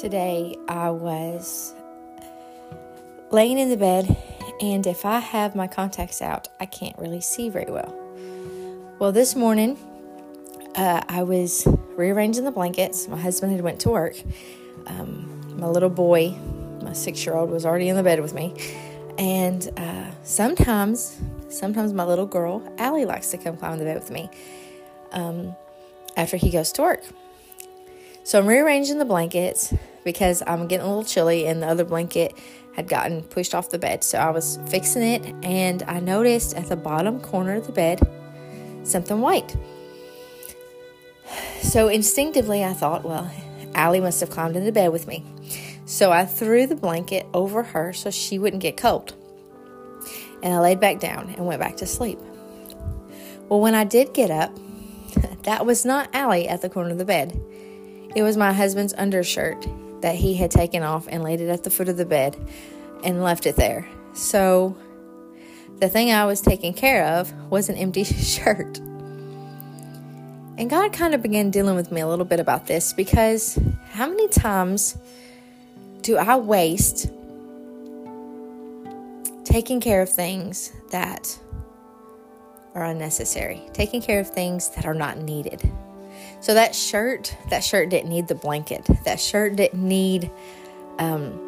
Today I was laying in the bed, and if I have my contacts out, I can't really see very well. Well, this morning uh, I was rearranging the blankets. My husband had went to work. Um, my little boy, my six-year-old, was already in the bed with me, and uh, sometimes, sometimes my little girl Allie likes to come climb in the bed with me um, after he goes to work. So I'm rearranging the blankets because I'm getting a little chilly and the other blanket had gotten pushed off the bed. So I was fixing it and I noticed at the bottom corner of the bed something white. So instinctively I thought, well, Allie must have climbed into bed with me. So I threw the blanket over her so she wouldn't get cold. And I laid back down and went back to sleep. Well, when I did get up, that was not Allie at the corner of the bed. It was my husband's undershirt that he had taken off and laid it at the foot of the bed and left it there. So the thing I was taking care of was an empty shirt. And God kind of began dealing with me a little bit about this because how many times do I waste taking care of things that are unnecessary, taking care of things that are not needed? So that shirt, that shirt didn't need the blanket. That shirt didn't need um,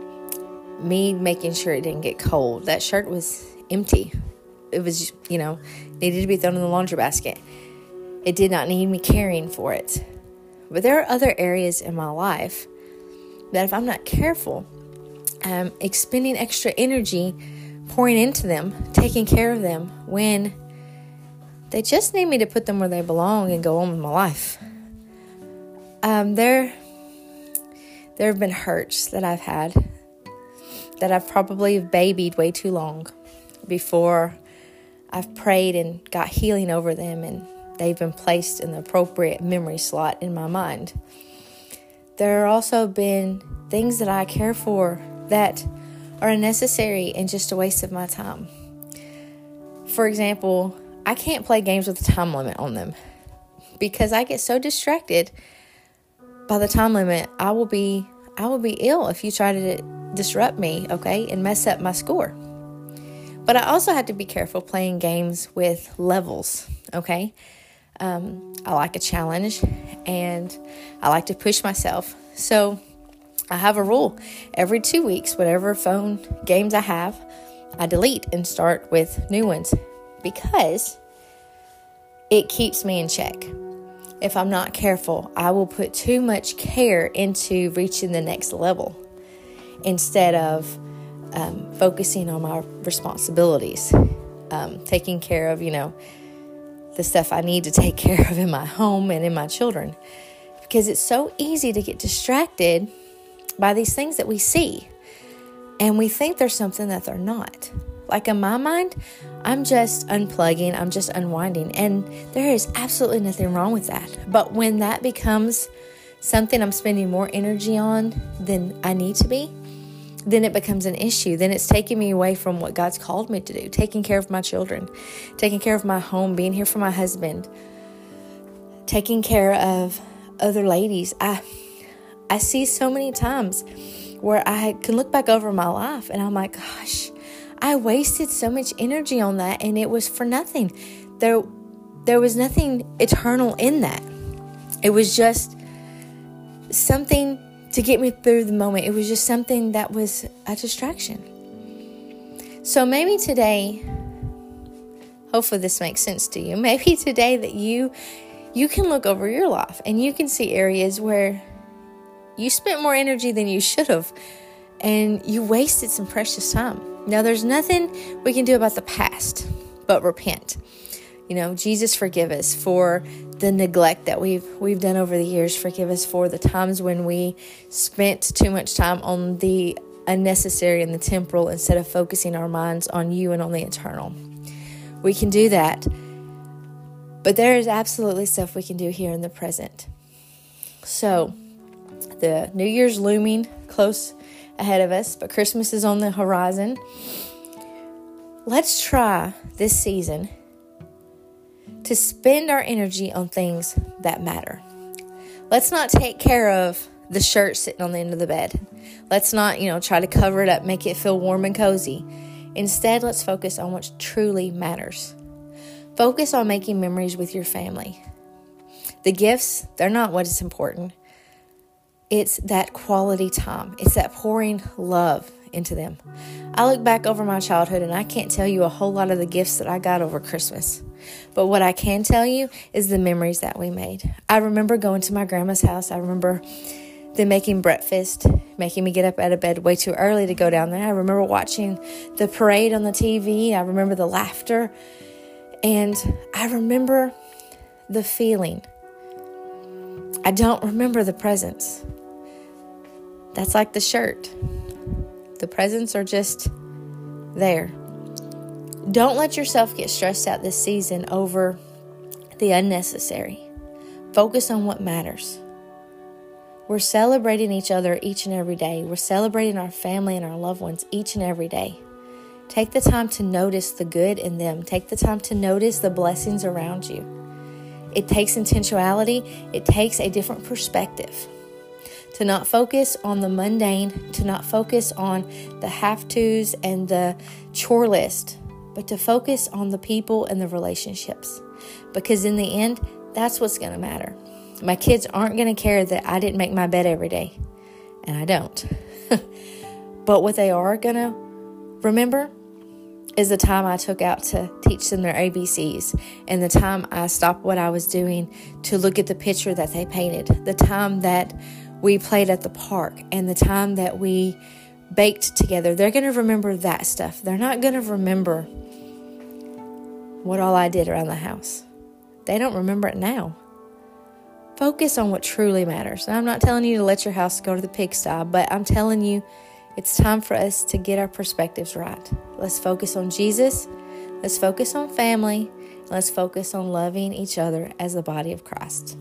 me making sure it didn't get cold. That shirt was empty. It was, you know, needed to be thrown in the laundry basket. It did not need me caring for it. But there are other areas in my life that if I'm not careful, I'm expending extra energy pouring into them, taking care of them when they just need me to put them where they belong and go on with my life. Um, there, there have been hurts that I've had that I've probably babied way too long before I've prayed and got healing over them, and they've been placed in the appropriate memory slot in my mind. There are also been things that I care for that are unnecessary and just a waste of my time. For example, I can't play games with a time limit on them because I get so distracted by the time limit, I will be I will be ill if you try to disrupt me, okay, and mess up my score. But I also have to be careful playing games with levels, okay? Um, I like a challenge and I like to push myself. So I have a rule every two weeks, whatever phone games I have, I delete and start with new ones because it keeps me in check if I'm not careful, I will put too much care into reaching the next level instead of um, focusing on my responsibilities, um, taking care of, you know, the stuff I need to take care of in my home and in my children. Because it's so easy to get distracted by these things that we see and we think there's something that they're not. Like in my mind, I'm just unplugging, I'm just unwinding, and there is absolutely nothing wrong with that. But when that becomes something I'm spending more energy on than I need to be, then it becomes an issue. Then it's taking me away from what God's called me to do taking care of my children, taking care of my home, being here for my husband, taking care of other ladies. I, I see so many times where I can look back over my life and I'm like, gosh, I wasted so much energy on that and it was for nothing. There there was nothing eternal in that. It was just something to get me through the moment. It was just something that was a distraction. So maybe today hopefully this makes sense to you. Maybe today that you you can look over your life and you can see areas where you spent more energy than you should have and you wasted some precious time. Now, there's nothing we can do about the past but repent. You know, Jesus forgive us for the neglect that we've we've done over the years. Forgive us for the times when we spent too much time on the unnecessary and the temporal instead of focusing our minds on you and on the eternal. We can do that. But there is absolutely stuff we can do here in the present. So, the New Year's looming close ahead of us, but Christmas is on the horizon. Let's try this season to spend our energy on things that matter. Let's not take care of the shirt sitting on the end of the bed. Let's not, you know, try to cover it up, make it feel warm and cozy. Instead, let's focus on what truly matters. Focus on making memories with your family. The gifts, they're not what is important. It's that quality time, it's that pouring love into them. I look back over my childhood and I can't tell you a whole lot of the gifts that I got over Christmas. But what I can tell you is the memories that we made. I remember going to my grandma's house. I remember them making breakfast, making me get up out of bed way too early to go down there. I remember watching the parade on the TV. I remember the laughter. And I remember the feeling. I don't remember the presents. That's like the shirt. The presents are just there. Don't let yourself get stressed out this season over the unnecessary. Focus on what matters. We're celebrating each other each and every day. We're celebrating our family and our loved ones each and every day. Take the time to notice the good in them. Take the time to notice the blessings around you. It takes intentionality, it takes a different perspective. To not focus on the mundane, to not focus on the have tos and the chore list, but to focus on the people and the relationships. Because in the end, that's what's going to matter. My kids aren't going to care that I didn't make my bed every day, and I don't. but what they are going to remember is the time I took out to teach them their ABCs and the time I stopped what I was doing to look at the picture that they painted, the time that we played at the park, and the time that we baked together. They're going to remember that stuff. They're not going to remember what all I did around the house. They don't remember it now. Focus on what truly matters. I'm not telling you to let your house go to the pigsty, but I'm telling you it's time for us to get our perspectives right. Let's focus on Jesus. Let's focus on family. Let's focus on loving each other as the body of Christ.